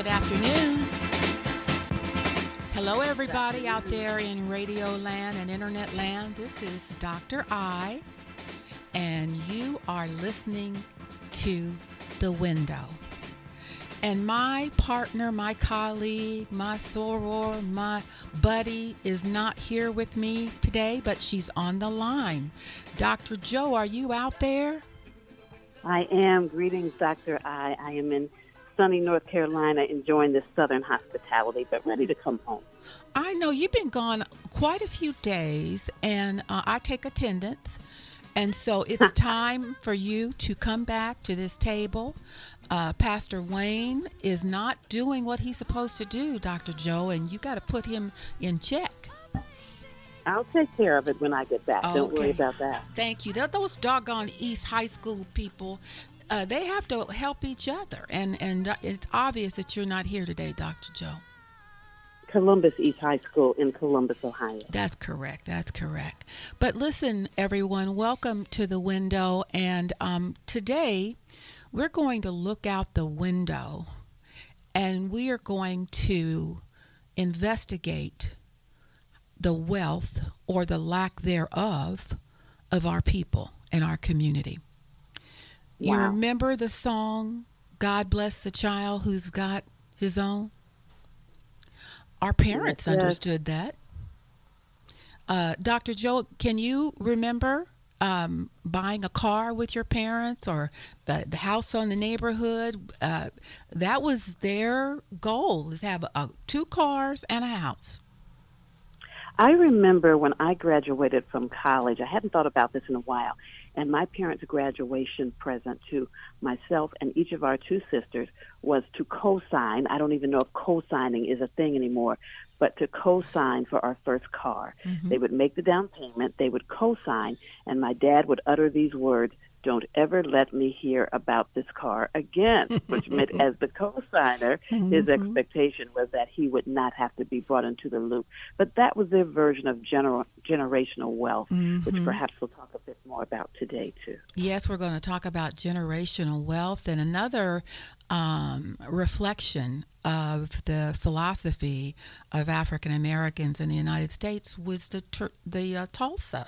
Good afternoon. Hello, everybody out there in radio land and internet land. This is Dr. I, and you are listening to The Window. And my partner, my colleague, my soror, my buddy is not here with me today, but she's on the line. Dr. Joe, are you out there? I am. Greetings, Dr. I. I am in sunny North Carolina enjoying this southern hospitality, but ready to come home. I know you've been gone quite a few days, and uh, I take attendance. And so it's time for you to come back to this table. Uh, Pastor Wayne is not doing what he's supposed to do, Dr. Joe, and you got to put him in check. I'll take care of it when I get back. Okay. Don't worry about that. Thank you. Those doggone East High School people, uh, they have to help each other. And, and it's obvious that you're not here today, Dr. Joe. Columbus East High School in Columbus, Ohio. That's correct. That's correct. But listen, everyone, welcome to the window. And um, today we're going to look out the window and we are going to investigate the wealth or the lack thereof of our people and our community. Wow. You remember the song, God Bless the Child Who's Got His Own? Our parents yes. understood that. Uh, Dr. Joe, can you remember um, buying a car with your parents or the, the house on the neighborhood? Uh, that was their goal is have a, two cars and a house. I remember when I graduated from college, I hadn't thought about this in a while, and my parents' graduation present to myself and each of our two sisters was to co sign. I don't even know if co signing is a thing anymore, but to co sign for our first car. Mm-hmm. They would make the down payment, they would co sign, and my dad would utter these words don't ever let me hear about this car again, which meant as the co-signer, mm-hmm. his expectation was that he would not have to be brought into the loop. But that was their version of gener- generational wealth, mm-hmm. which perhaps we'll talk a bit more about today, too. Yes, we're going to talk about generational wealth and another um, reflection of the philosophy of African Americans in the United States was the, the uh, Tulsa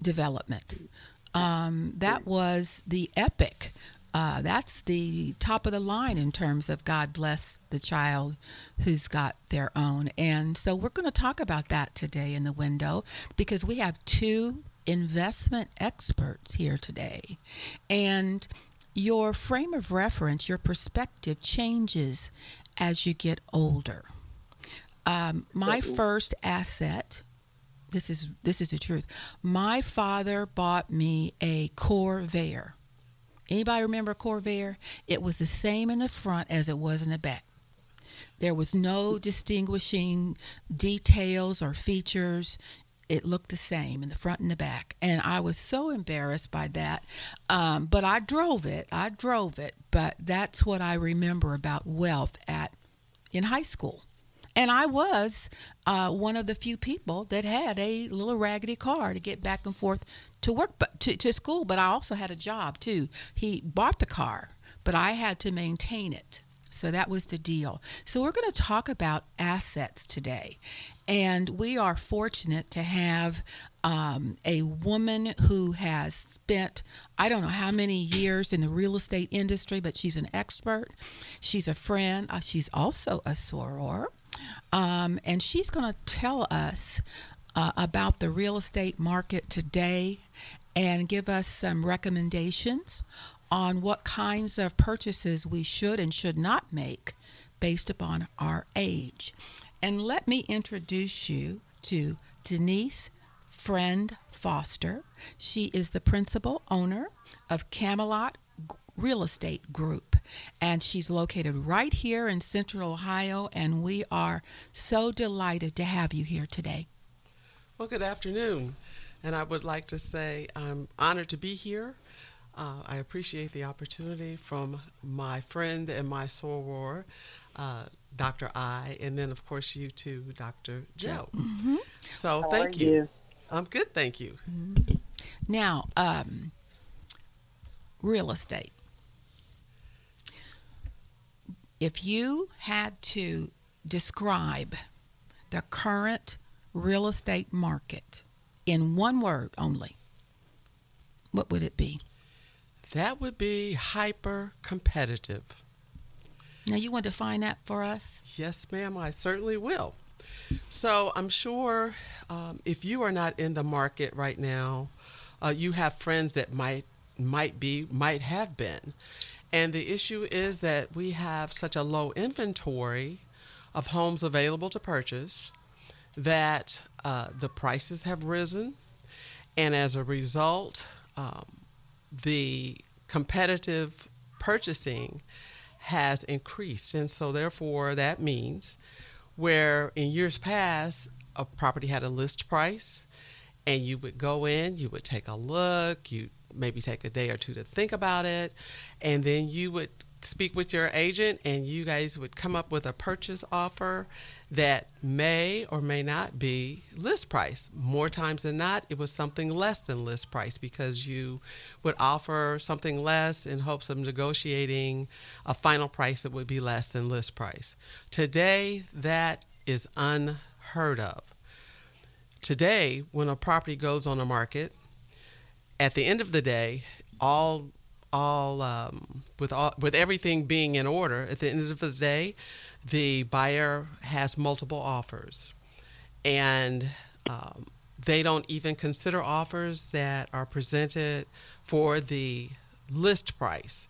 development um, that was the epic. Uh, that's the top of the line in terms of God bless the child who's got their own. And so we're going to talk about that today in the window because we have two investment experts here today. And your frame of reference, your perspective changes as you get older. Um, my first asset this is this is the truth. My father bought me a Corvair. Anybody remember Corvair? It was the same in the front as it was in the back. There was no distinguishing details or features. It looked the same in the front and the back. And I was so embarrassed by that. Um, but I drove it. I drove it. But that's what I remember about wealth at in high school. And I was uh, one of the few people that had a little raggedy car to get back and forth to work, but to, to school. But I also had a job too. He bought the car, but I had to maintain it. So that was the deal. So we're going to talk about assets today. And we are fortunate to have um, a woman who has spent, I don't know how many years in the real estate industry, but she's an expert. She's a friend. Uh, she's also a soror. Um, and she's going to tell us uh, about the real estate market today and give us some recommendations on what kinds of purchases we should and should not make based upon our age. And let me introduce you to Denise Friend Foster. She is the principal owner of Camelot Real Estate Group. And she's located right here in Central Ohio, and we are so delighted to have you here today. Well, good afternoon. And I would like to say I'm honored to be here. Uh, I appreciate the opportunity from my friend and my soror, uh, Dr. I, and then, of course, you too, Dr. Joe. Mm-hmm. So, How thank you. you. I'm good, thank you. Mm-hmm. Now, um, real estate if you had to describe the current real estate market in one word only, what would it be? That would be hyper competitive. Now, you want to define that for us? Yes, ma'am, I certainly will. So, I'm sure um, if you are not in the market right now, uh, you have friends that might might be might have been, and the issue is that we have such a low inventory of homes available to purchase that uh, the prices have risen, and as a result, um, the competitive purchasing has increased. And so, therefore, that means where in years past a property had a list price and you would go in, you would take a look, you maybe take a day or two to think about it, and then you would speak with your agent and you guys would come up with a purchase offer that may or may not be list price. More times than not, it was something less than list price because you would offer something less in hopes of negotiating a final price that would be less than list price. Today, that is unheard of. Today, when a property goes on the market, at the end of the day, all all um, with all with everything being in order, at the end of the day, the buyer has multiple offers, and um, they don't even consider offers that are presented for the list price.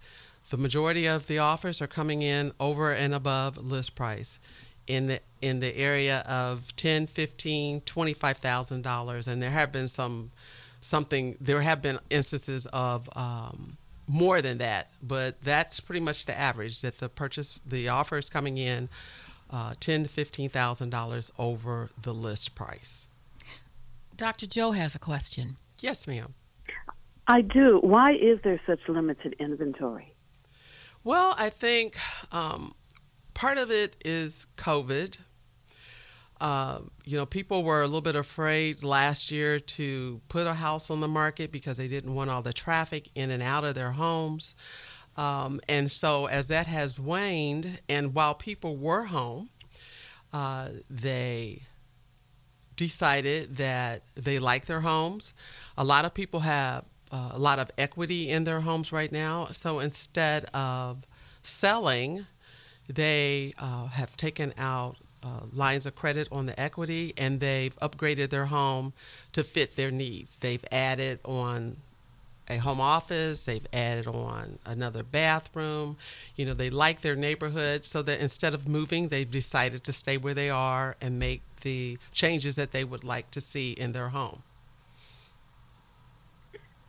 The majority of the offers are coming in over and above list price in the in the area of 10 15 25000 dollars and there have been some something there have been instances of um, more than that, but that's pretty much the average that the purchase, the offer is coming in uh, ten to fifteen thousand dollars over the list price. Dr. Joe has a question. Yes, ma'am. I do. Why is there such limited inventory? Well, I think um, part of it is COVID. Uh, you know, people were a little bit afraid last year to put a house on the market because they didn't want all the traffic in and out of their homes. Um, and so, as that has waned, and while people were home, uh, they decided that they like their homes. A lot of people have uh, a lot of equity in their homes right now. So, instead of selling, they uh, have taken out uh, lines of credit on the equity and they've upgraded their home to fit their needs. They've added on a home office, they've added on another bathroom. You know, they like their neighborhood so that instead of moving, they've decided to stay where they are and make the changes that they would like to see in their home.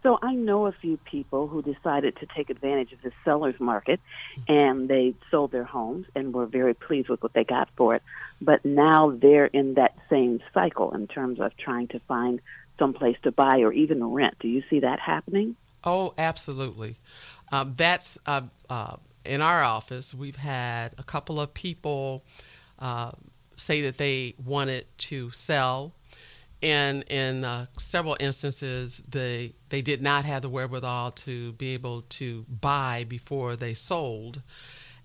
So I know a few people who decided to take advantage of the seller's market and they sold their homes and were very pleased with what they got for it. But now they're in that same cycle in terms of trying to find some place to buy or even rent. Do you see that happening? Oh, absolutely. Um, that's uh, uh, in our office. We've had a couple of people uh, say that they wanted to sell and in uh, several instances they they did not have the wherewithal to be able to buy before they sold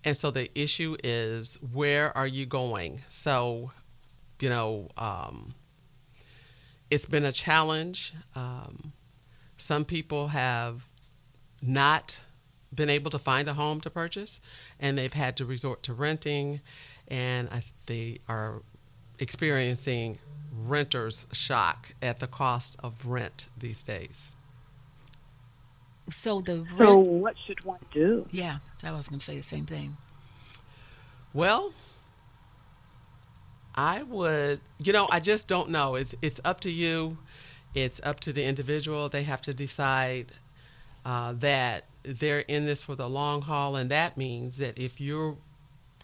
and so the issue is where are you going so you know um, it's been a challenge um, some people have not been able to find a home to purchase and they've had to resort to renting and I, they are experiencing renter's shock at the cost of rent these days. So the rent, So what should one do? yeah, so I was going to say the same thing. Well, I would, you know, I just don't know. It's it's up to you. It's up to the individual. They have to decide uh, that they're in this for the long haul, and that means that if you're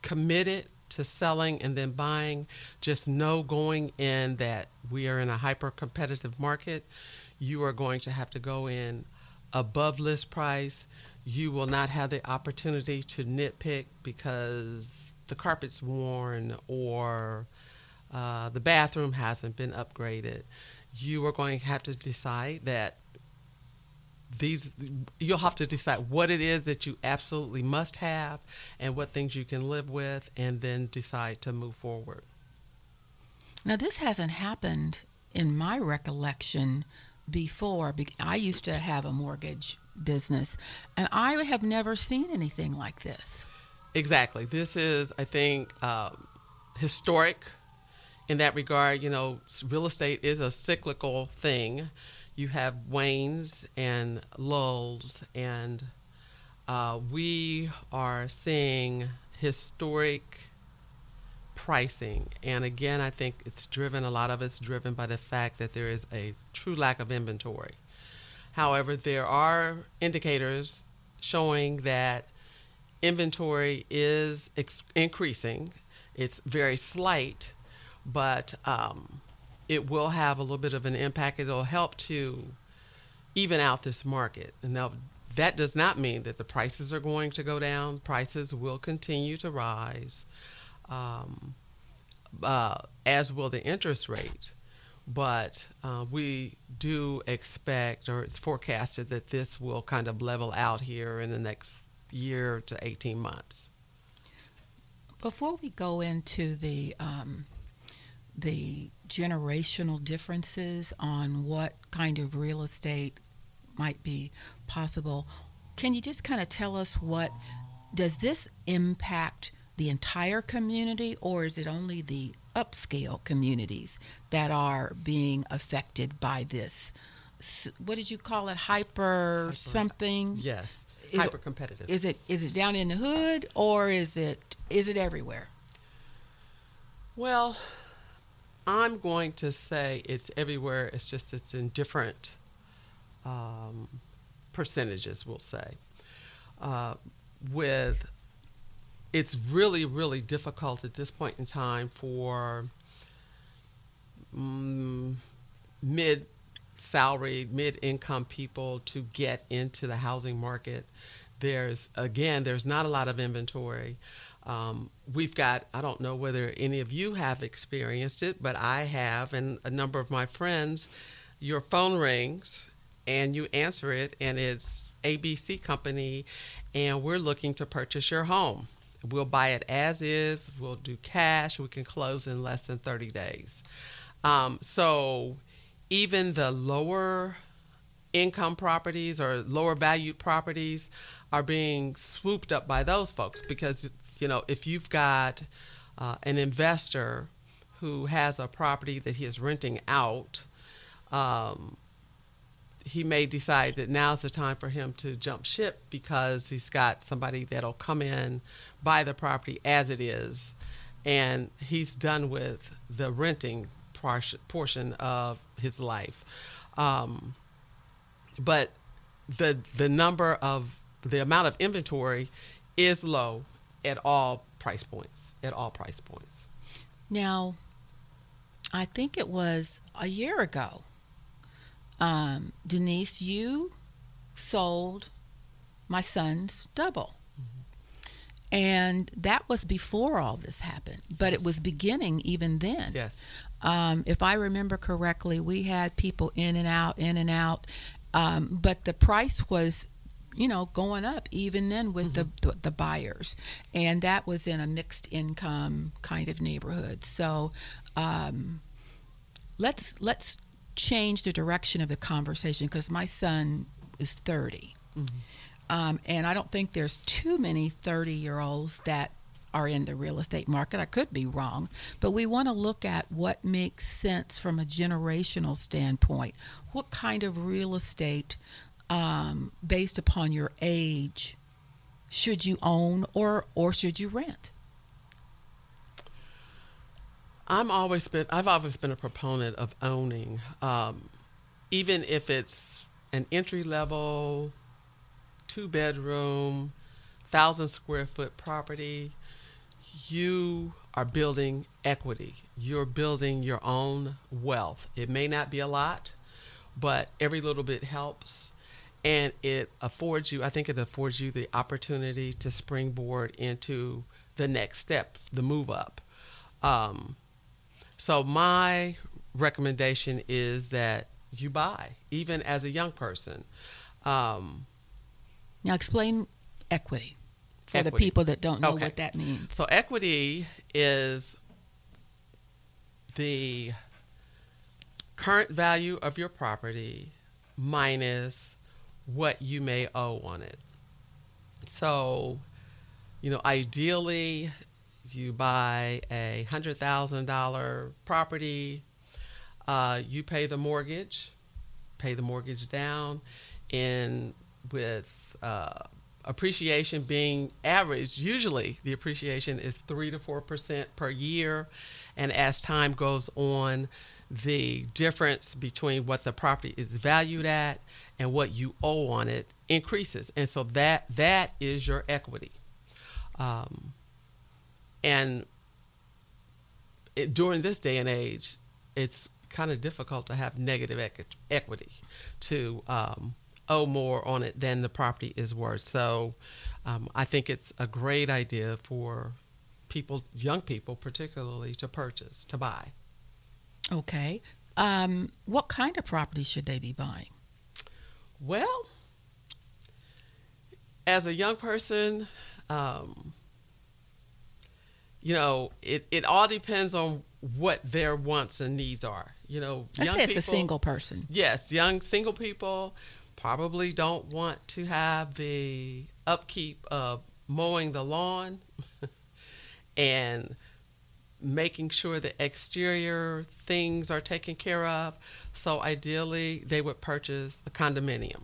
committed to selling and then buying, just know going in that we are in a hyper competitive market. You are going to have to go in above list price. You will not have the opportunity to nitpick because the carpet's worn or uh, the bathroom hasn't been upgraded. You are going to have to decide that these you'll have to decide what it is that you absolutely must have and what things you can live with and then decide to move forward now this hasn't happened in my recollection before i used to have a mortgage business and i have never seen anything like this. Exactly. This is i think uh, historic in that regard you know real estate is a cyclical thing. You have wanes and lulls, and uh, we are seeing historic pricing. And again, I think it's driven, a lot of it's driven by the fact that there is a true lack of inventory. However, there are indicators showing that inventory is ex- increasing. It's very slight, but um, it will have a little bit of an impact. It'll help to even out this market. And now that does not mean that the prices are going to go down. Prices will continue to rise, um, uh, as will the interest rate. But uh, we do expect, or it's forecasted, that this will kind of level out here in the next year to 18 months. Before we go into the um, the generational differences on what kind of real estate might be possible. Can you just kind of tell us what does this impact the entire community or is it only the upscale communities that are being affected by this? What did you call it? Hyper, hyper something? Yes. Is hyper competitive. Is it is it down in the hood or is it is it everywhere? Well, I'm going to say it's everywhere. It's just it's in different um, percentages. We'll say uh, with it's really really difficult at this point in time for um, mid salary mid income people to get into the housing market. There's again there's not a lot of inventory. Um, we've got, I don't know whether any of you have experienced it, but I have, and a number of my friends. Your phone rings and you answer it, and it's ABC Company, and we're looking to purchase your home. We'll buy it as is, we'll do cash, we can close in less than 30 days. Um, so even the lower income properties or lower valued properties are being swooped up by those folks because you know, if you've got uh, an investor who has a property that he is renting out, um, he may decide that now's the time for him to jump ship because he's got somebody that'll come in, buy the property as it is, and he's done with the renting portion of his life. Um, but the the number of the amount of inventory is low at all price points. At all price points. Now, I think it was a year ago. Um, Denise, you sold my son's double. Mm-hmm. And that was before all this happened, but yes. it was beginning even then. Yes. Um, if I remember correctly, we had people in and out, in and out, um, but the price was you know going up even then with mm-hmm. the, the, the buyers and that was in a mixed income kind of neighborhood so um, let's let's change the direction of the conversation because my son is 30 mm-hmm. um, and i don't think there's too many 30 year olds that are in the real estate market. I could be wrong, but we want to look at what makes sense from a generational standpoint. What kind of real estate um, based upon your age should you own or or should you rent? I'm always been I've always been a proponent of owning, um, even if it's an entry level, two bedroom, thousand square foot property. You are building equity. You're building your own wealth. It may not be a lot, but every little bit helps and it affords you i think it affords you the opportunity to springboard into the next step the move up um, so my recommendation is that you buy even as a young person Um, Now, explain equity for the people that don't know Okay. what that means. so equity is the current value of your property minus what you may owe on it. So, you know, ideally, you buy a hundred thousand dollar property, uh, you pay the mortgage, pay the mortgage down, and with uh, appreciation being averaged, usually the appreciation is three to four percent per year, and as time goes on, the difference between what the property is valued at and what you owe on it increases, and so that that is your equity. Um, and it, during this day and age, it's kind of difficult to have negative equi- equity to um, owe more on it than the property is worth. So um, I think it's a great idea for people, young people particularly, to purchase, to buy. Okay. Um, what kind of property should they be buying? Well, as a young person, um, you know, it, it all depends on what their wants and needs are. You know, I young say it's a single person. Yes, young single people probably don't want to have the upkeep of mowing the lawn and making sure the exterior things are taken care of. So ideally, they would purchase a condominium.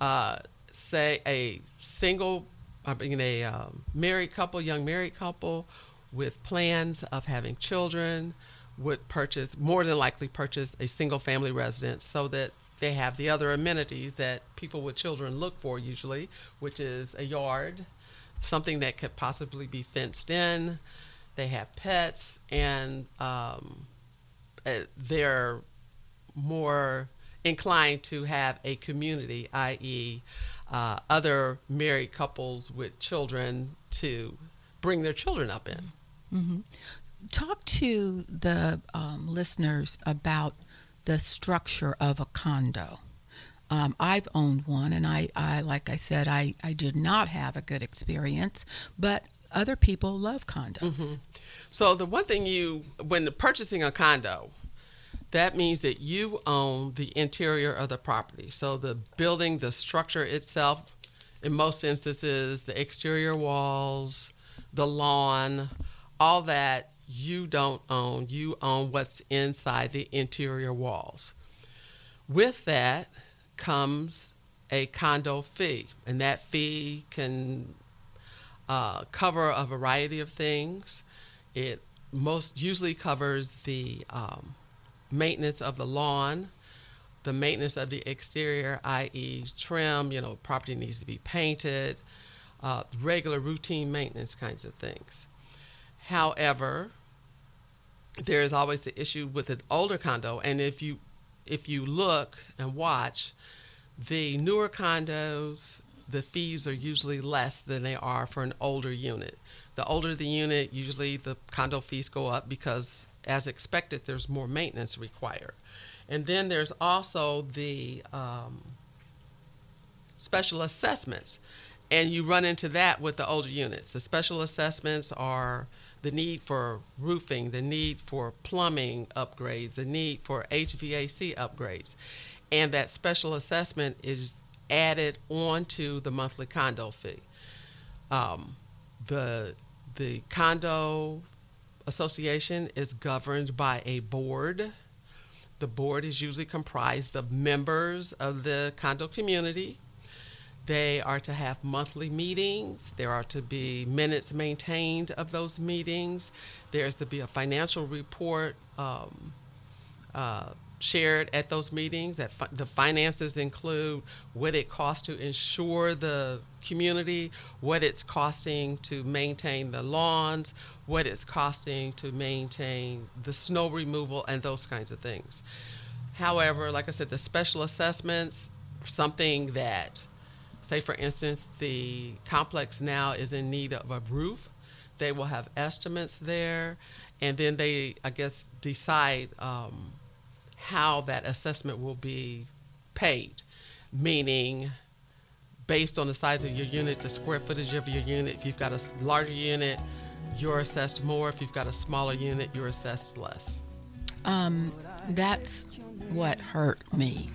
Uh, say a single, I mean a um, married couple, young married couple with plans of having children would purchase, more than likely purchase a single family residence so that they have the other amenities that people with children look for usually, which is a yard, something that could possibly be fenced in. They have pets, and um, uh, they're more inclined to have a community, i.e., uh, other married couples with children to bring their children up in. hmm Talk to the um, listeners about the structure of a condo. Um, I've owned one, and I, I, like I said, I, I did not have a good experience, but other people love condos. Mhm. So the one thing you, when purchasing a condo, that means that you own the interior of the property. So the building, the structure itself, in most instances, the exterior walls, the lawn, all that you don't own. You own what's inside the interior walls. With that comes a condo fee, and that fee can uh, cover a variety of things. It most usually covers the um, maintenance of the lawn, the maintenance of the exterior, i.e., trim. You know, property needs to be painted, uh, regular routine maintenance kinds of things. However, there is always the issue with an older condo, and if you if you look and watch, the newer condos, the fees are usually less than they are for an older unit. The older the unit, usually the condo fees go up because, as expected, there's more maintenance required. And then there's also the um, special assessments, and you run into that with the older units. The special assessments are the need for roofing, the need for plumbing upgrades, the need for HVAC upgrades. And that special assessment is added onto the monthly condo fee. Um, the the condo association is governed by a board. The board is usually comprised of members of the condo community. They are to have monthly meetings. There are to be minutes maintained of those meetings. There's to be a financial report um, uh, shared at those meetings. That fi- the finances include what it costs to insure the community, what it's costing to maintain the lawns, what it's costing to maintain the snow removal, and those kinds of things. However, like I said, the special assessments, something that, say for instance, the complex now is in need of a roof, they will have estimates there, and then they, I guess, decide um, how that assessment will be paid. meaning based on the size of your unit, the square footage of your unit. If you've got a larger unit, you're assessed more. If you've got a smaller unit, you're assessed less. Um, that's what hurt me.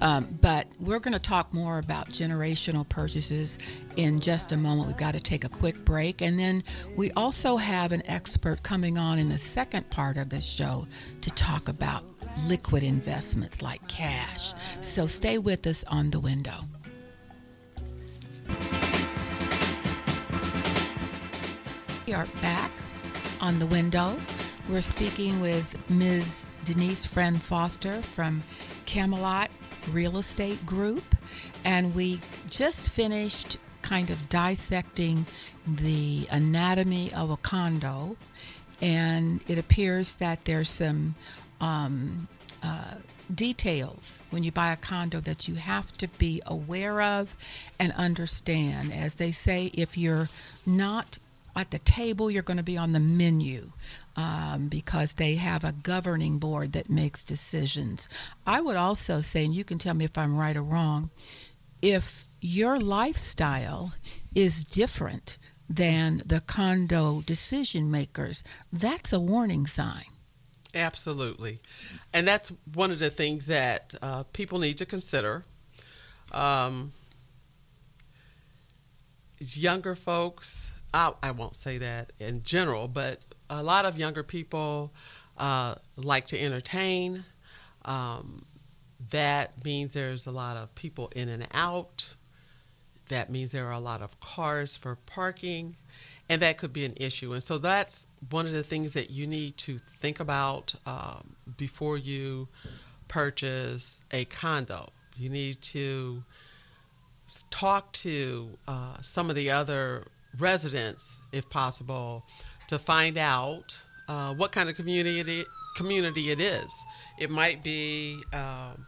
Um, but we're going to talk more about generational purchases in just a moment. We've got to take a quick break. And then we also have an expert coming on in the second part of this show to talk about liquid investments like cash. So stay with us on the window. We are back on the window. We're speaking with Ms. Denise Friend Foster from Camelot Real Estate Group, and we just finished kind of dissecting the anatomy of a condo, and it appears that there's some um, uh, details when you buy a condo that you have to be aware of and understand. As they say, if you're not at the table, you're going to be on the menu. Um, because they have a governing board that makes decisions. I would also say, and you can tell me if I'm right or wrong, if your lifestyle is different than the condo decision makers, that's a warning sign. Absolutely. And that's one of the things that uh, people need to consider. Um, younger folks, I, I, won't say that in general, but a lot of younger people uh, like to entertain. Um, that means there's a lot of people in and out. That means there are a lot of cars for parking and that could be an issue. And so that's one of the things that you need to think about um, before you purchase a condo. You need to talk to uh, some of the other residents, if possible, to find out uh, what kind of community community it is. It might be um,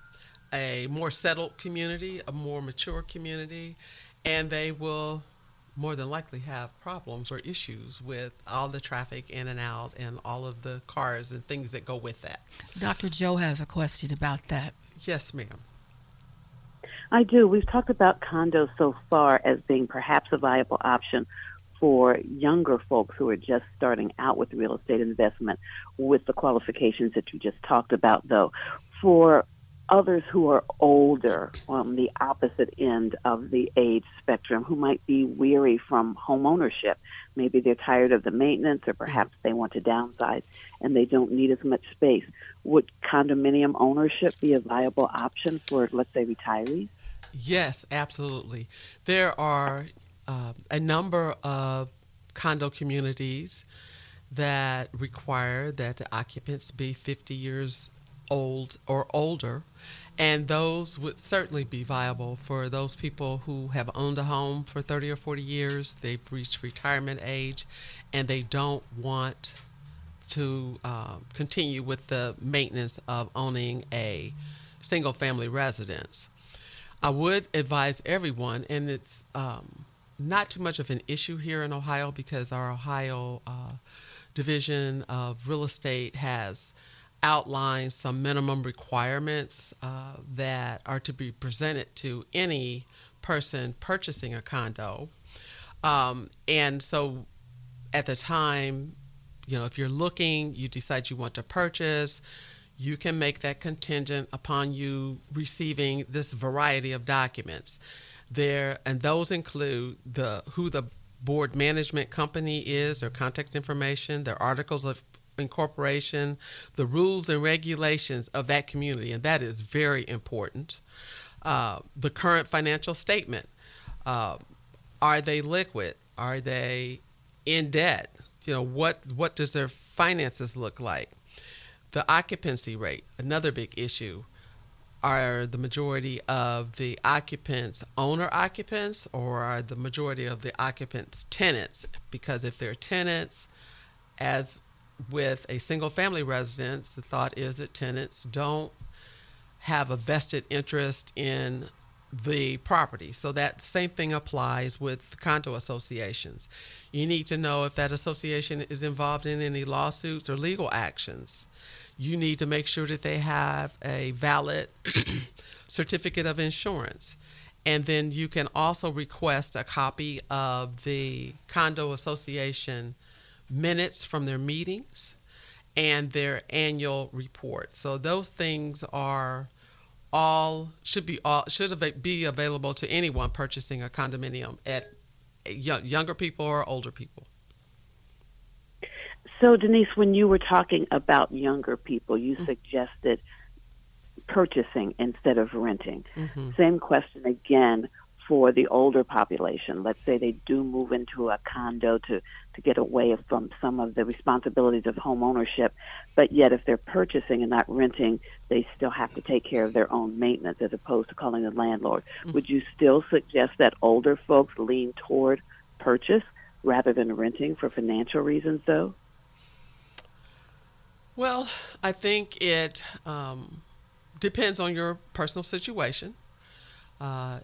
a more settled community, a more mature community, and they will more than likely have problems or issues with all the traffic in and out and all of the cars and things that go with that. Dr. Joe has a question about that. Yes, ma'am. I do. We've talked about condos so far as being perhaps a viable option for younger folks who are just starting out with real estate investment with the qualifications that you just talked about, though. For others who are older on the opposite end of the age spectrum who might be weary from home ownership. Maybe they're tired of the maintenance or perhaps they want to downsize and they don't need as much space. Would condominium ownership be a viable option for, let's say, retirees? Yes, absolutely. There are uh, a number of condo communities that require that the occupants be 50 years old or older and those would certainly be viable for those people who have owned a home for 30 or 40 years. They've reached retirement age and they don't want to uh, continue with the maintenance of owning a single family residence. I would advise everyone, and it's um, not too much of an issue here in Ohio because our Ohio uh, Division of Real Estate has outlines some minimum requirements uh, that are to be presented to any person purchasing a condo. Um, and so at the time, you know, if you're looking, you decide you want to purchase, you can make that contingent upon you receiving this variety of documents. There and those include the who the board management company is, their contact information, their articles of incorporation, the rules and regulations of that community, and that is very important. Uh, the current financial statement uh, are they liquid? Are they in debt? You know what what does their finances look like? The occupancy rate, another big issue. Are the majority of the occupants owner occupants or are the majority of the occupants tenants? Because if they're tenants, as with a single family residence, the thought is that tenants don't have a vested interest in the property. So that same thing applies with condo associations. You need to know if that association is involved in any lawsuits or legal actions. You need to make sure that they have a valid certificate of insurance. And then you can also request a copy of the condo association minutes from their meetings and their annual report. So those things are all should be all should be available to anyone purchasing a condominium at younger people or older people. So Denise, when you were talking about younger people, you mm-hmm. suggested purchasing instead of renting. Mm-hmm. Same question again for the older population. Let's say they do move into a condo to, to get away from some of the responsibilities of home ownership, but yet if they're purchasing and not renting, they still have to take care of their own maintenance as opposed to calling the landlord. Mm-hmm. Would you still suggest that older folks lean toward purchase rather than renting for financial reasons, though? Well, I think it um, depends on your personal situation. Uh,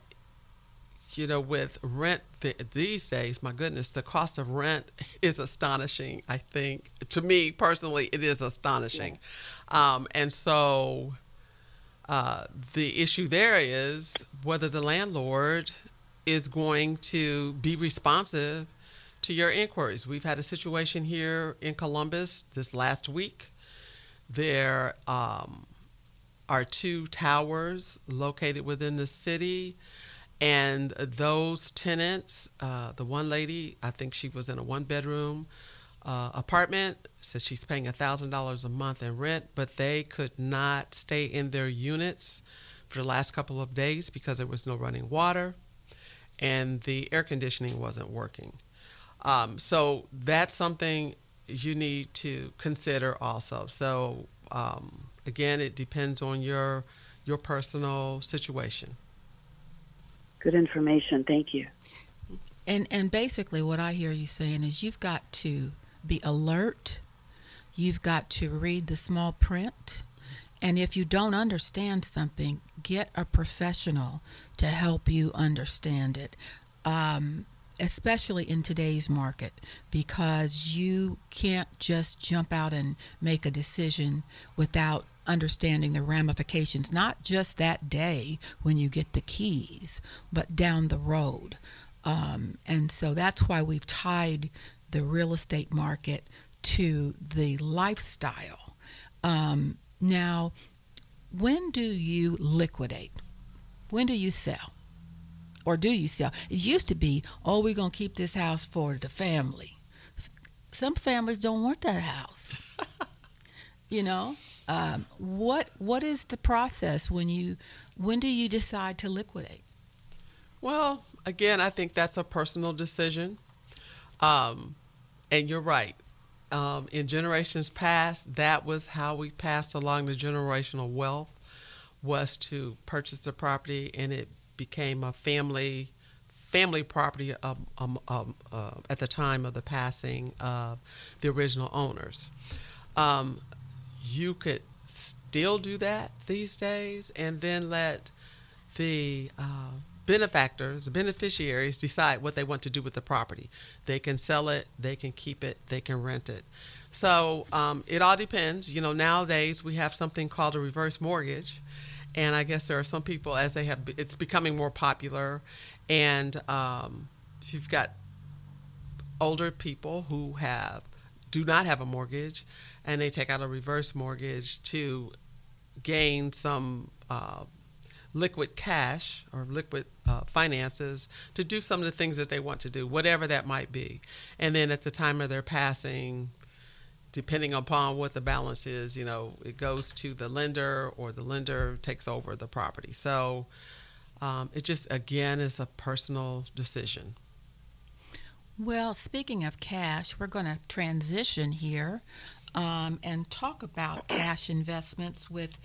you know, with rent th- these days, my goodness, the cost of rent is astonishing. I think to me personally, it is astonishing, yeah. um, and so uh, the issue there is whether the landlord is going to be responsive to your inquiries. We've had a situation here in Columbus this last week. There um, are two towers located within the city and those tenants, uh, the one lady, I think she was in a one bedroom uh, apartment, says she's paying $1,000 a month in rent, but they could not stay in their units for the last couple of days because there was no running water and the air conditioning wasn't working. Um, so that's something you need to consider also. So um, again, it depends on your your personal situation good information. Thank you. And and basically, what I hear you saying is you've got to be alert. You've got to read the small print. And if you don't understand something, get a professional to help you understand it, um, especially in today's market, because you can't just jump out and make a decision without understanding the ramifications, not just that day when you get the keys, but down the road. Um, and so that's why we've tied the real estate market to the lifestyle. Um, now, when do you liquidate? When do you sell? Or do you sell? It used to be, oh, we're going to keep this house for the family. Some families don't want that house. you know? Um, what what is the process when you when do you decide to liquidate? Well, again, I think that's a personal decision, um, and you're right. Um, in generations past, that was how we passed along the generational wealth was to purchase a property, and it became a family family property um, um, um, uh, at the time of the passing of the original owners. You could still do that these days and then let the uh, benefactors, the beneficiaries, decide what they want to do with the property. They can sell it, they can keep it, they can rent it. So um, it all depends. You know, nowadays we have something called a reverse mortgage. And I guess there are some people, as they have, it's becoming more popular. And um, you've got older people who have do not have a mortgage and they take out a reverse mortgage to gain some uh, liquid cash or liquid uh, finances to do some of the things that they want to do, whatever that might be. And then at the time of their passing, depending upon what the balance is, you know, it goes to the lender or the lender takes over the property. So um, it just, again, is a personal decision. Well, speaking of cash, we're going to transition here um, and talk about cash investments with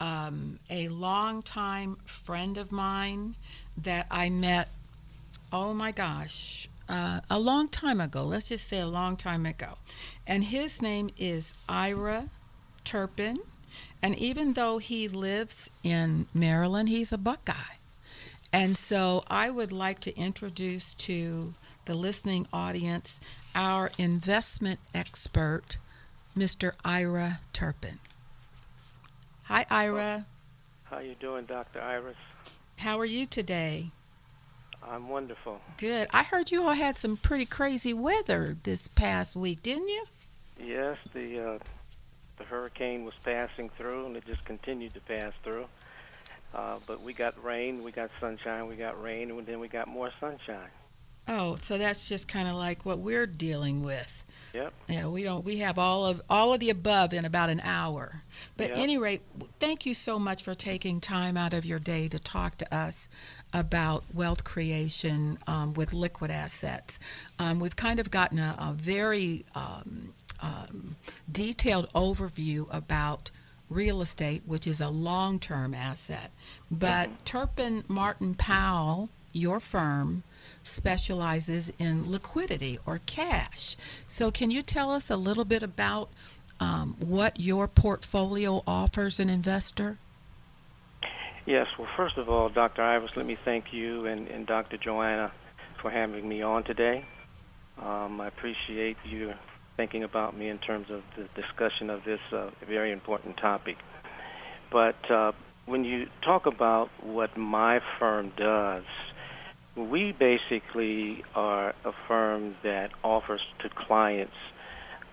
um, a longtime friend of mine that I met, oh my gosh, uh, a long time ago. Let's just say a long time ago. And his name is Ira Turpin. And even though he lives in Maryland, he's a Buckeye. And so I would like to introduce to the listening audience our investment expert, Mr. Ira Turpin. Hi, Ira. How you doing, Dr. Iris? How are you today? I'm wonderful. Good. I heard you all had some pretty crazy weather this past week, didn't you? Yes, the uh, the hurricane was passing through, and it just continued to pass through. Uh, but we got rain, we got sunshine, we got rain, and then we got more sunshine. Oh, so that's just kind of like what we're dealing with. Yep. Yeah, we don't. We have all of all of the above in about an hour. But Yep. at any rate, thank you so much for taking time out of your day to talk to us about wealth creation um, with liquid assets. Um, we've kind of gotten a, a very um, um, detailed overview about real estate, which is a long-term asset. But Turpin Martin Powell, your firm, specializes in liquidity or cash. So, can you tell us a little bit about um, what your portfolio offers an investor? Yes. Well, first of all, Dr. Iris, let me thank you and, and Dr. Joanna for having me on today. Um, I appreciate you thinking about me in terms of the discussion of this uh, very important topic. But uh, when you talk about what my firm does, we basically are a firm that offers to clients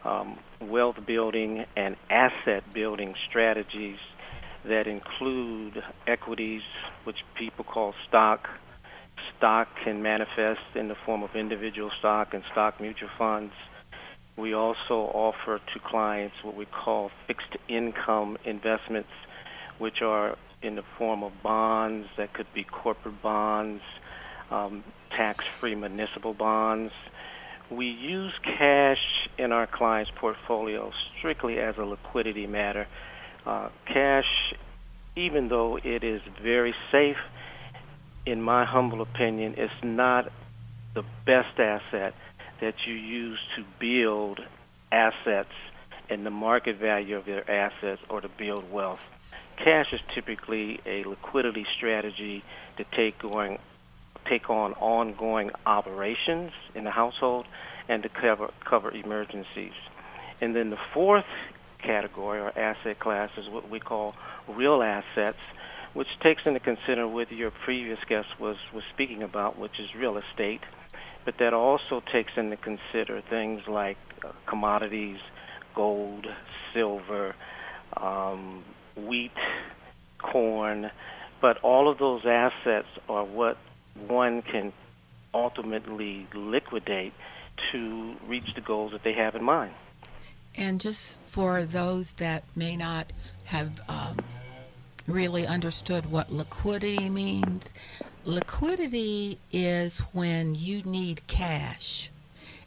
um, wealth building and asset building strategies that include equities, which people call stock. Stock can manifest in the form of individual stock and stock mutual funds. We also offer to clients what we call fixed income investments, which are in the form of bonds that could be corporate bonds, um, tax-free municipal bonds. We use cash in our clients' portfolio strictly as a liquidity matter. Uh, cash, even though it is very safe, in my humble opinion, is not the best asset that you use to build assets and the market value of their assets or to build wealth. Cash is typically a liquidity strategy to take going take on ongoing operations in the household and to cover cover emergencies. And then the fourth category or asset class is what we call real assets, which takes into consider what your previous guest was, was speaking about, which is real estate. But that also takes into consider things like uh, commodities, gold, silver, um, wheat, corn. But all of those assets are what one can ultimately liquidate to reach the goals that they have in mind. And just for those that may not have um, really understood what liquidity means, liquidity is when you need cash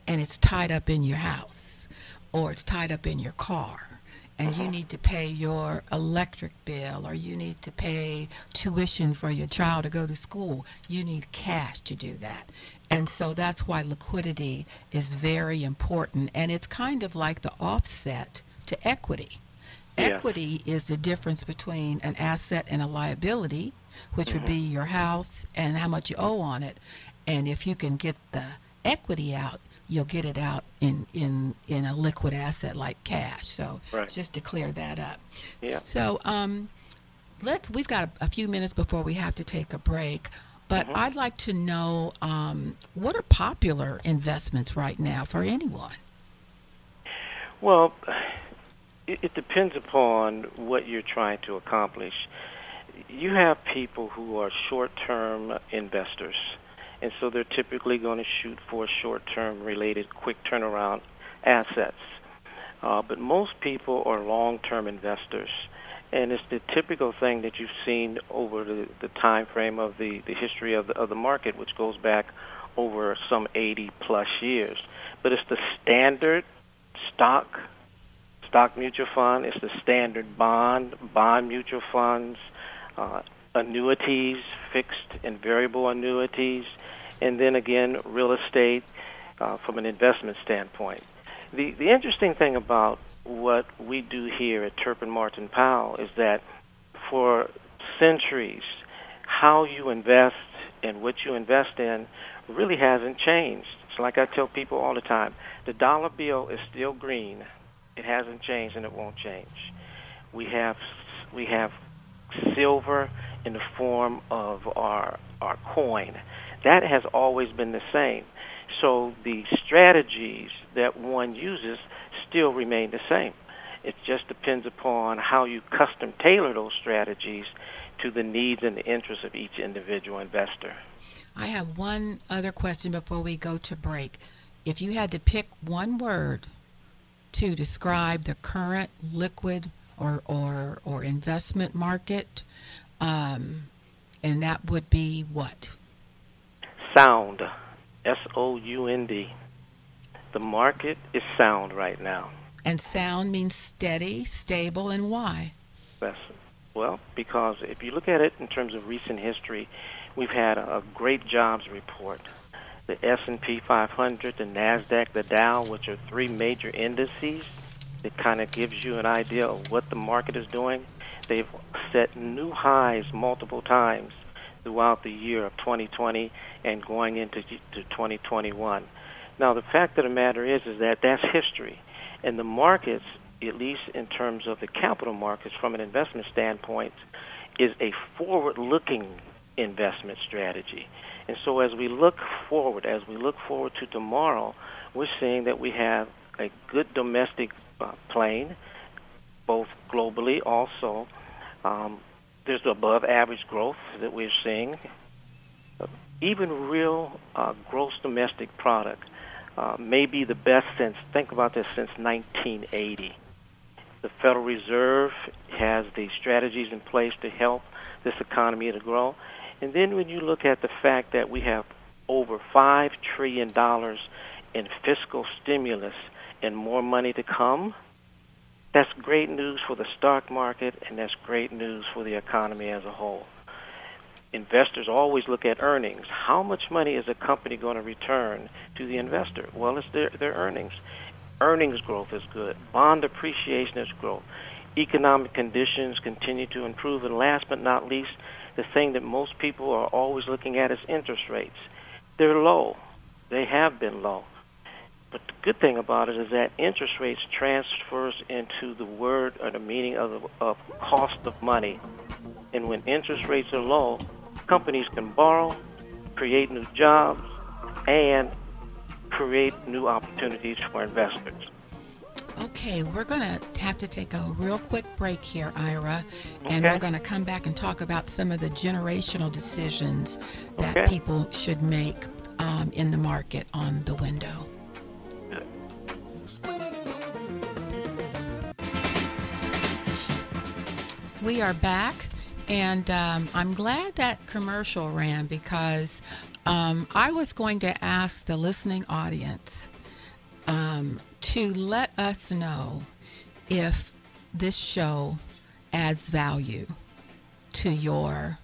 and it's tied up in your house or it's tied up in your car and you need to pay your electric bill or you need to pay tuition for your child to go to school. You need cash to do that. And so that's why liquidity is very important. And it's kind of like the offset to equity. Yes. Equity is the difference between an asset and a liability, which would be mm-hmm. your house and how much you owe on it. And if you can get the equity out, you'll get it out in, in, in a liquid asset like cash. So Right. just to clear that up. Yeah. So um, let's we've got a, a few minutes before we have to take a break. But Mhm. I'd like to know um, what are popular investments right now for anyone? Well, it, it depends upon what you're trying to accomplish. You have people who are short-term investors, and so they're typically going to shoot for short-term related, quick turnaround assets. Uh, but most people are long-term investors, and it's the typical thing that you've seen over the, the time frame of the, the history of the, of the market, which goes back over some 80 plus years. But it's the standard stock stock mutual fund. It's the standard bond, bond mutual funds, uh, annuities, fixed and variable annuities, and then again, real estate uh, from an investment standpoint. The, the interesting thing about what we do here at Turpin Martin Powell is that for centuries, how you invest and what you invest in really hasn't changed. It's like I tell people all the time the dollar bill is still green. It hasn't changed and it won't change. We have we have silver in the form of our our coin. That has always been the same. So the strategies that one uses still remain the same. It just depends upon how you custom tailor those strategies to the needs and the interests of each individual investor. I have one other question before we go to break. If you had to pick one word to describe the current liquid or or, or investment market, um, and that would be what? Sound. S O U N D. The market is sound right now. And sound means steady, stable, and why? Yes. Well, because if you look at it in terms of recent history, we've had a great jobs report. The S&P 500, the Nasdaq, the Dow, which are three major indices that kind of gives you an idea of what the market is doing. They've set new highs multiple times throughout the year of 2020 and going into to 2021. Now, the fact of the matter is, is that that's history, and the markets, at least in terms of the capital markets, from an investment standpoint, is a forward-looking investment strategy. And so, as we look forward, as we look forward to tomorrow, we're seeing that we have a good domestic uh, plane, both globally also. Um, there's above average growth that we're seeing. Even real uh, gross domestic product uh, may be the best since, think about this, since 1980. The Federal Reserve has the strategies in place to help this economy to grow. And then when you look at the fact that we have over $5 trillion in fiscal stimulus and more money to come, that's great news for the stock market and that's great news for the economy as a whole. Investors always look at earnings. How much money is a company going to return to the investor? Well, it's their, their earnings. Earnings growth is good. Bond appreciation is growth. Economic conditions continue to improve. And last but not least, the thing that most people are always looking at is interest rates. They're low. They have been low. But the good thing about it is that interest rates transfers into the word or the meaning of, the, of cost of money. And when interest rates are low, companies can borrow, create new jobs, and create new opportunities for investors. Okay, we're going to have to take a real quick break here, Ira, and Okay. we're going to come back and talk about some of the generational decisions that Okay. people should make um, in the market on the window. We are back, and um, I'm glad that commercial ran because um, I was going to ask the listening audience um, to let us know if this show adds value to your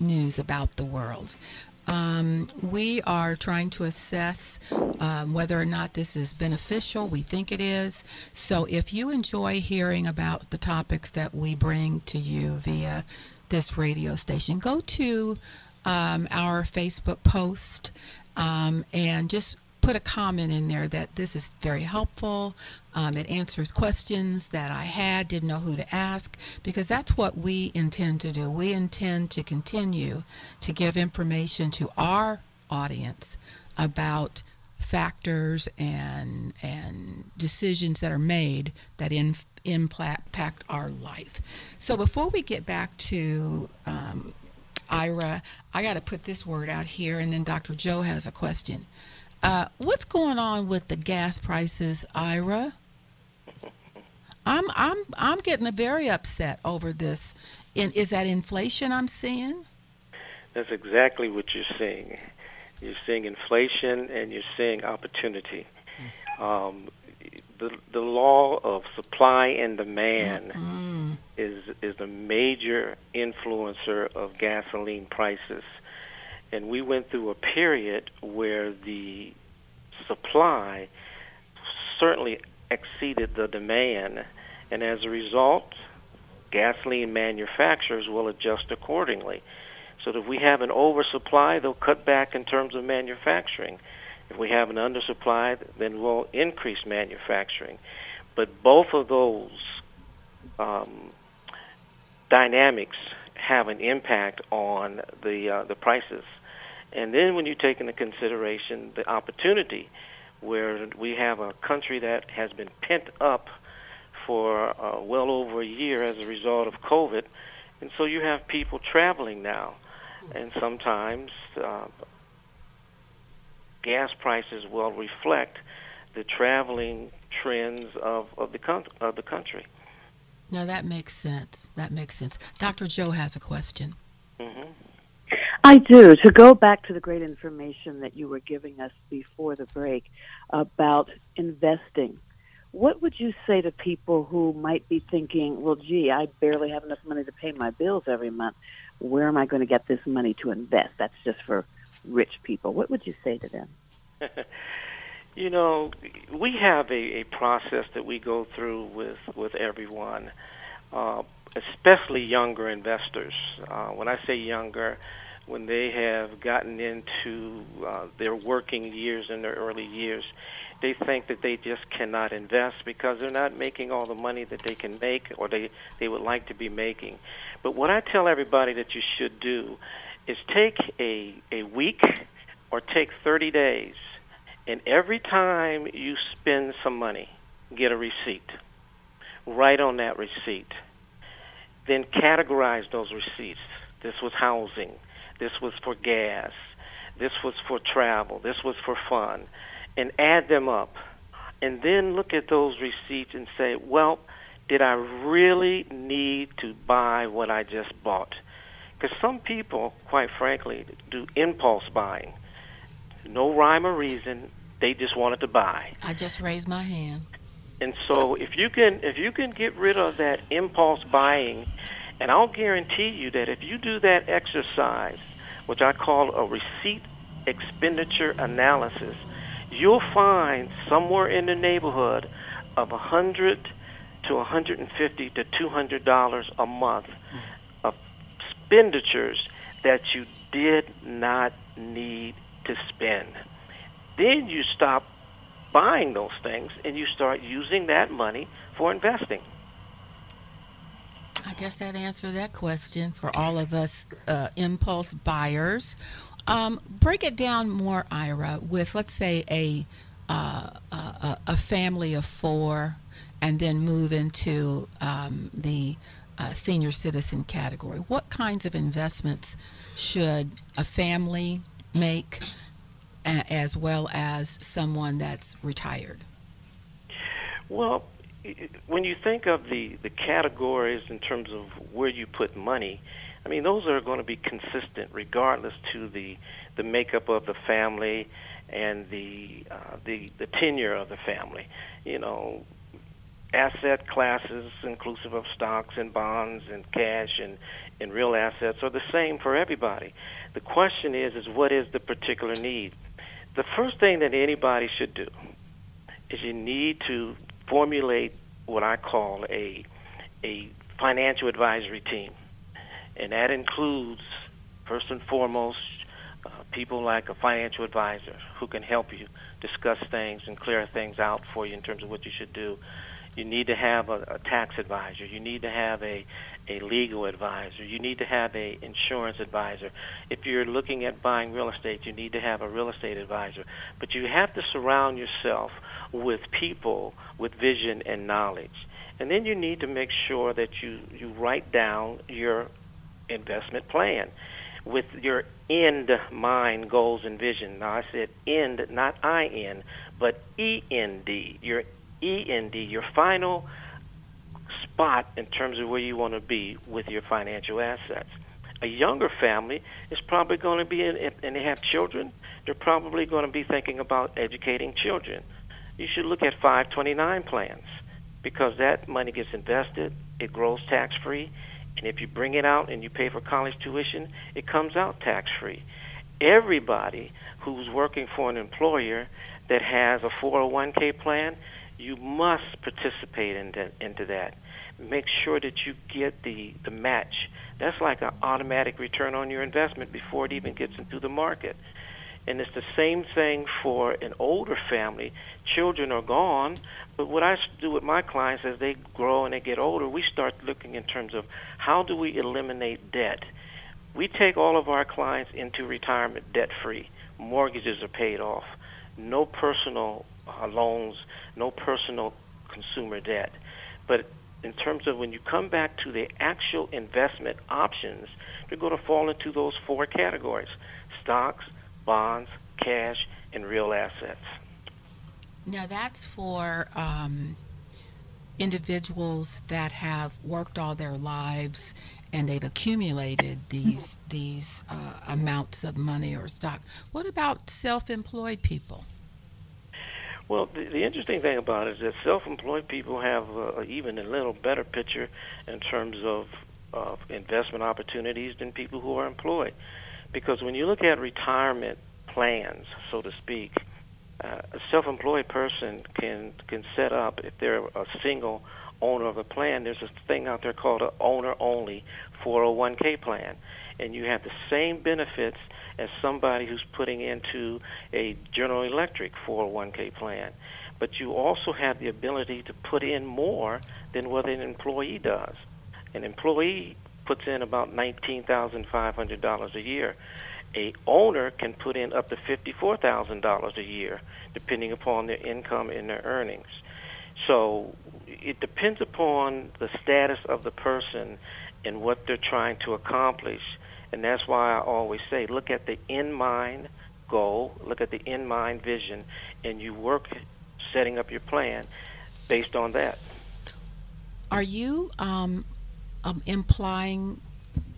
news about the world. Um, we are trying to assess um, whether or not this is beneficial. We think it is. So if you enjoy hearing about the topics that we bring to you via this radio station, go to um, our Facebook post um, and just put a comment in there that this is very helpful. Um, it answers questions that I had, didn't know who to ask, because that's what we intend to do. We intend to continue to give information to our audience about factors and and decisions that are made that in, impact our life. So before we get back to um, Ira, I got to put this word out here, and then Dr. Joe has a question. Uh, what's going on with the gas prices, Ira? I'm I'm I'm getting very upset over this. In, is that inflation I'm seeing? That's exactly what you're seeing. You're seeing inflation and you're seeing opportunity. Um, the the law of supply and demand Mm. is is a major influencer of gasoline prices, and we went through a period where the supply certainly exceeded the demand, and as a result, gasoline manufacturers will adjust accordingly. So that if we have an oversupply, they'll cut back in terms of manufacturing. If we have an undersupply, then we'll increase manufacturing. But both of those um, dynamics have an impact on the uh, the prices. And then when you take into consideration the opportunity, where we have a country that has been pent up for uh, well over a year as a result of COVID, and so you have people traveling now, and sometimes uh, gas prices will reflect the traveling trends of, of the con- of the country. Now that makes sense. That makes sense. Dr. Joe has a question. Mm-hmm. I do. To go back to the great information that you were giving us before the break about investing, what would you say to people who might be thinking, well, gee, I barely have enough money to pay my bills every month. Where am I going to get this money to invest? That's just for rich people. What would you say to them? you know, we have a, a process that we go through with, with everyone, uh, especially younger investors. Uh, when I say younger, when they have gotten into uh, their working years in their early years, they think that they just cannot invest because they're not making all the money that they can make or they, they would like to be making. But what I tell everybody that you should do is take a, a week or take 30 days, and every time you spend some money, get a receipt. Write on that receipt. Then categorize those receipts. This was housing. This was for gas. This was for travel. This was for fun. And add them up. And then look at those receipts and say, well, did I really need to buy what I just bought? Because some people, quite frankly, do impulse buying. No rhyme or reason. They just wanted to buy. I just raised my hand. And so if you can if you can get rid of that impulse buying, and I'll guarantee you that if you do that exercise, which I call a receipt expenditure analysis, you'll find somewhere in the neighborhood of a hundred to 150 to 200 dollars a month of expenditures that you did not need to spend. Then you stop buying those things and you start using that money for investing. I guess that answered that question for all of us uh, impulse buyers. Um, break it down more, Ira, with let's say a uh, a, a, family of four, and then move into um, the uh, senior citizen category. What kinds of investments should a family make, as well as someone that's retired? Well, when you think of the, the categories in terms of where you put money, I mean, those are going to be consistent regardless to the, the makeup of the family and the, uh, the, the tenure of the family. You know, asset classes inclusive of stocks and bonds and cash and, and real assets are the same for everybody. The question is, is what is the particular need? The first thing that anybody should do is you need to formulate what I call a a financial advisory team, and that includes first and foremost uh, people like a financial advisor who can help you discuss things and clear things out for you in terms of what you should do. You need to have a, a tax advisor. You need to have a a legal advisor. You need to have a insurance advisor. If you're looking at buying real estate, you need to have a real estate advisor. But you have to surround yourself with people with vision and knowledge. And then you need to make sure that you, you write down your investment plan with your end mind goals and vision. Now I said end, not I N, but E N D. Your E N D, your final spot in terms of where you want to be with your financial assets. A younger family is probably going to be in, and they have children. They're probably going to be thinking about educating children you should look at 529 plans because that money gets invested, it grows tax free, and if you bring it out and you pay for college tuition, it comes out tax free. Everybody who's working for an employer that has a 401k plan, you must participate into, into that. Make sure that you get the, the match. That's like an automatic return on your investment before it even gets into the market. And it's the same thing for an older family. Children are gone, but what I do with my clients as they grow and they get older, we start looking in terms of how do we eliminate debt. We take all of our clients into retirement debt free. Mortgages are paid off. No personal uh, loans, no personal consumer debt. But in terms of when you come back to the actual investment options, they're going to fall into those four categories stocks, bonds, cash, and real assets. Now, that's for um, individuals that have worked all their lives and they've accumulated these these uh, amounts of money or stock. What about self-employed people? Well, the, the interesting thing about it is that self-employed people have uh, even a little better picture in terms of, of investment opportunities than people who are employed. Because when you look at retirement plans, so to speak, uh, a self-employed person can can set up if they're a single owner of a plan. There's a thing out there called an owner-only 401k plan, and you have the same benefits as somebody who's putting into a General Electric 401k plan. But you also have the ability to put in more than what an employee does. An employee puts in about $19,500 a year. A owner can put in up to $54,000 a year, depending upon their income and their earnings. So it depends upon the status of the person and what they're trying to accomplish and that's why I always say look at the in mind goal, look at the in mind vision, and you work setting up your plan based on that. Are you um, um, implying,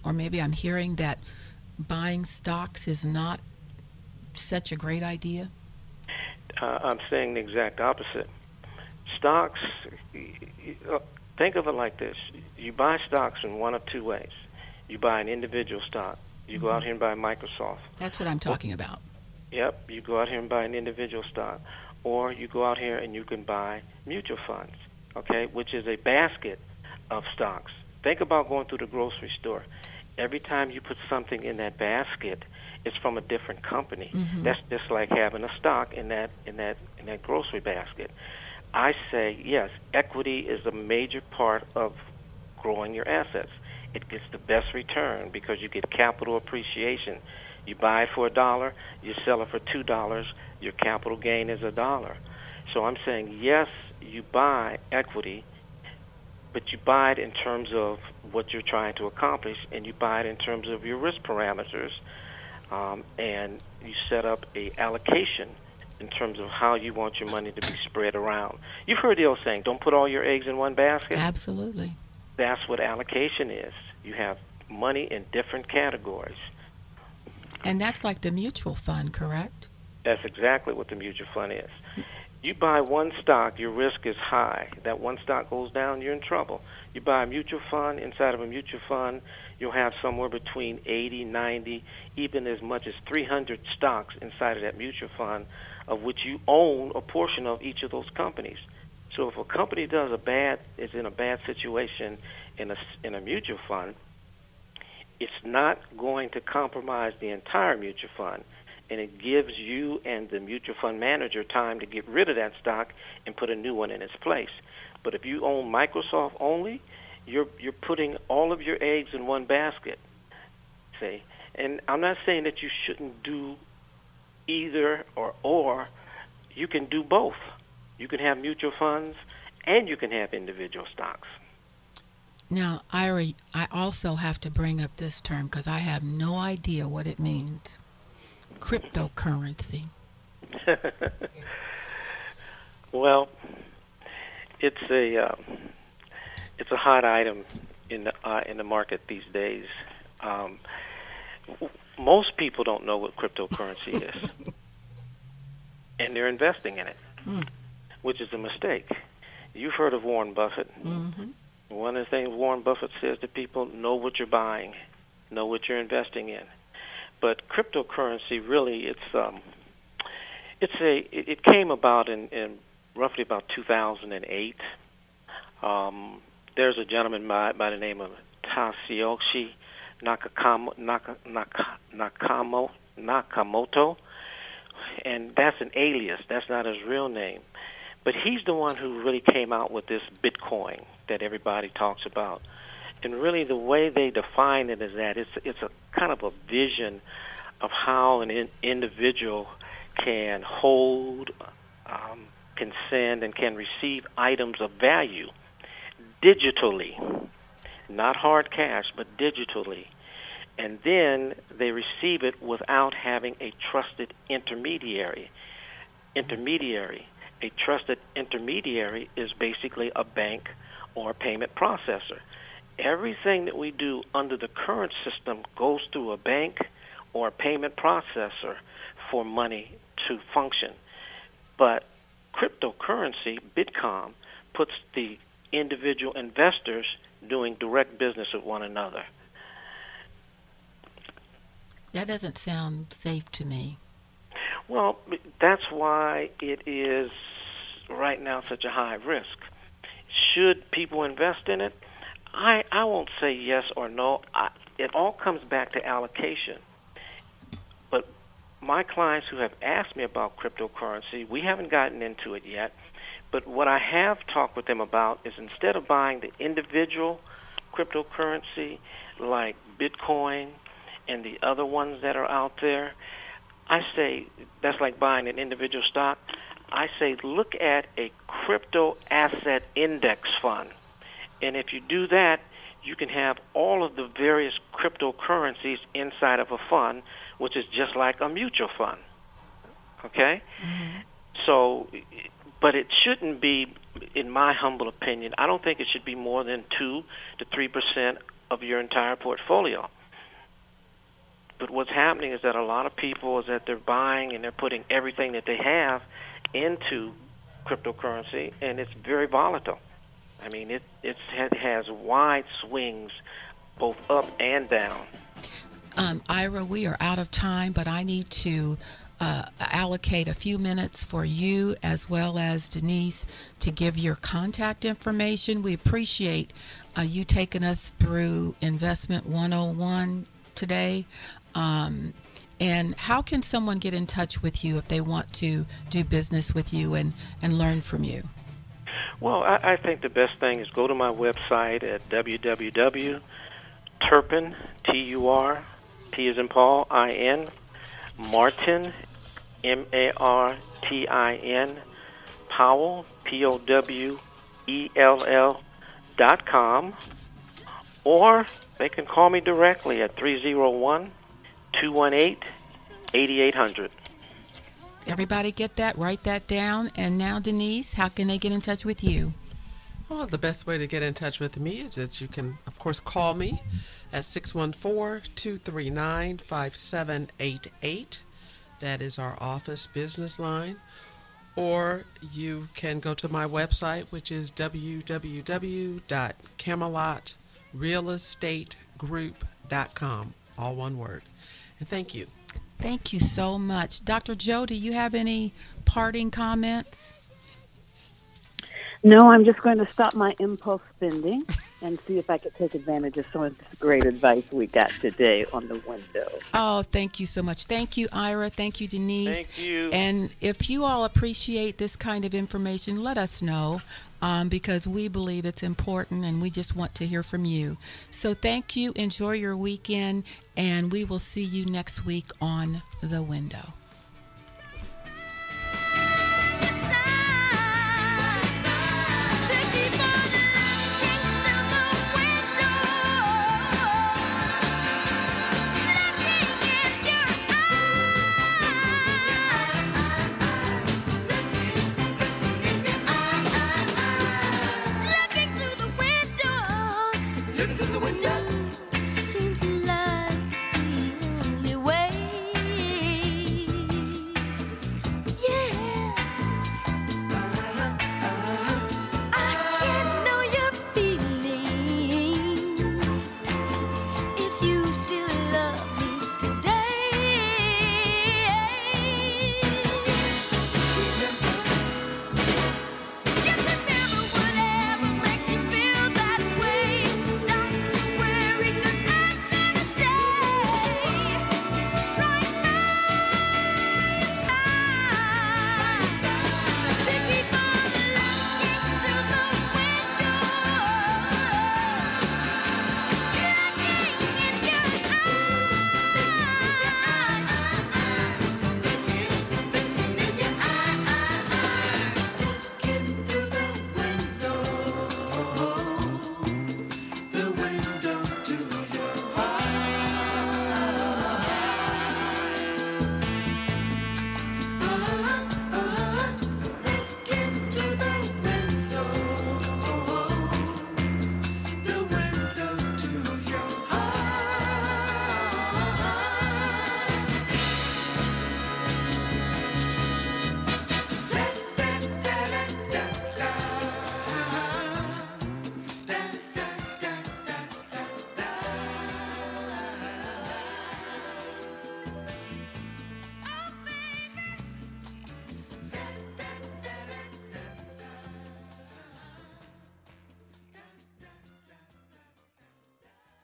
or maybe I'm hearing, that buying stocks is not such a great idea? Uh, I'm saying the exact opposite. Stocks, think of it like this you buy stocks in one of two ways you buy an individual stock. You mm-hmm. go out here and buy Microsoft. That's what I'm talking about. Yep, you go out here and buy an individual stock, or you go out here and you can buy mutual funds, okay, which is a basket of stocks. Think about going through the grocery store. Every time you put something in that basket, it's from a different company. Mm-hmm. That's just like having a stock in that in that in that grocery basket. I say yes, equity is a major part of growing your assets it gets the best return because you get capital appreciation. You buy it for a dollar, you sell it for two dollars, your capital gain is a dollar. So I'm saying yes, you buy equity, but you buy it in terms of what you're trying to accomplish, and you buy it in terms of your risk parameters, um, and you set up a allocation in terms of how you want your money to be spread around. You've heard the old saying, "Don't put all your eggs in one basket." Absolutely that's what allocation is. You have money in different categories. And that's like the mutual fund, correct? That's exactly what the mutual fund is. You buy one stock, your risk is high. That one stock goes down, you're in trouble. You buy a mutual fund, inside of a mutual fund, you'll have somewhere between 80, 90, even as much as 300 stocks inside of that mutual fund, of which you own a portion of each of those companies. So if a company does a bad is in a bad situation in a in a mutual fund, it's not going to compromise the entire mutual fund, and it gives you and the mutual fund manager time to get rid of that stock and put a new one in its place. But if you own Microsoft only, you're you're putting all of your eggs in one basket. See, and I'm not saying that you shouldn't do either or or. You can do both. You can have mutual funds and you can have individual stocks. Now, Ira, I also have to bring up this term because I have no idea what it means. Cryptocurrency. well, it's a uh, it's a hot item in the uh, in the market these days. Um, most people don't know what cryptocurrency is, and they're investing in it. Hmm which is a mistake. You've heard of Warren Buffett. Mm-hmm. One of the things Warren Buffett says to people: know what you're buying, know what you're investing in. But cryptocurrency, really, it's um, it's a it, came about in, in roughly about 2008. Um, there's a gentleman by, by the name of Takayoshi Nakakamo, Naka, Naka, Nakamo, Nakamoto and that's an alias. That's not his real name. But he's the one who really came out with this Bitcoin that everybody talks about. And really, the way they define it is that it's it's a kind of a vision of how an in, individual can hold, um, can send, and can receive items of value digitally, not hard cash, but digitally. And then they receive it without having a trusted intermediary. Intermediary. A trusted intermediary is basically a bank or a payment processor. Everything that we do under the current system goes through a bank or a payment processor for money to function. But cryptocurrency, Bitcoin, puts the individual investors doing direct business with one another. That doesn't sound safe to me. Well, that's why it is right now such a high risk. Should people invest in it? I I won't say yes or no. I, it all comes back to allocation. But my clients who have asked me about cryptocurrency, we haven't gotten into it yet. But what I have talked with them about is instead of buying the individual cryptocurrency like Bitcoin and the other ones that are out there, I say that's like buying an individual stock. I say look at a crypto asset index fund. And if you do that, you can have all of the various cryptocurrencies inside of a fund, which is just like a mutual fund. Okay? Mm-hmm. So, but it shouldn't be, in my humble opinion, I don't think it should be more than 2 to 3% of your entire portfolio. But what's happening is that a lot of people is that they're buying and they're putting everything that they have into cryptocurrency, and it's very volatile. I mean, it it has wide swings, both up and down. Um, Ira, we are out of time, but I need to uh, allocate a few minutes for you as well as Denise to give your contact information. We appreciate uh, you taking us through Investment 101 today. Um, and how can someone get in touch with you if they want to do business with you and, and learn from you? Well, I, I think the best thing is go to my website at www.turpin, T-U-R, P is in Paul, I-N, Martin, M-A-R-T-I-N, Powell, P-O-W-E-L-L dot com, or they can call me directly at 301 218 8800. Everybody get that? Write that down. And now, Denise, how can they get in touch with you? Well, the best way to get in touch with me is that you can, of course, call me at 614 239 5788. That is our office business line. Or you can go to my website, which is www.camelotrealestategroup.com. All one word. And thank you. Thank you so much. Dr. Joe, do you have any parting comments? No, I'm just going to stop my impulse spending and see if I could take advantage of some of this great advice we got today on the window. Oh, thank you so much. Thank you, Ira. Thank you, Denise. Thank you. And if you all appreciate this kind of information, let us know um, because we believe it's important and we just want to hear from you. So thank you. Enjoy your weekend, and we will see you next week on The Window.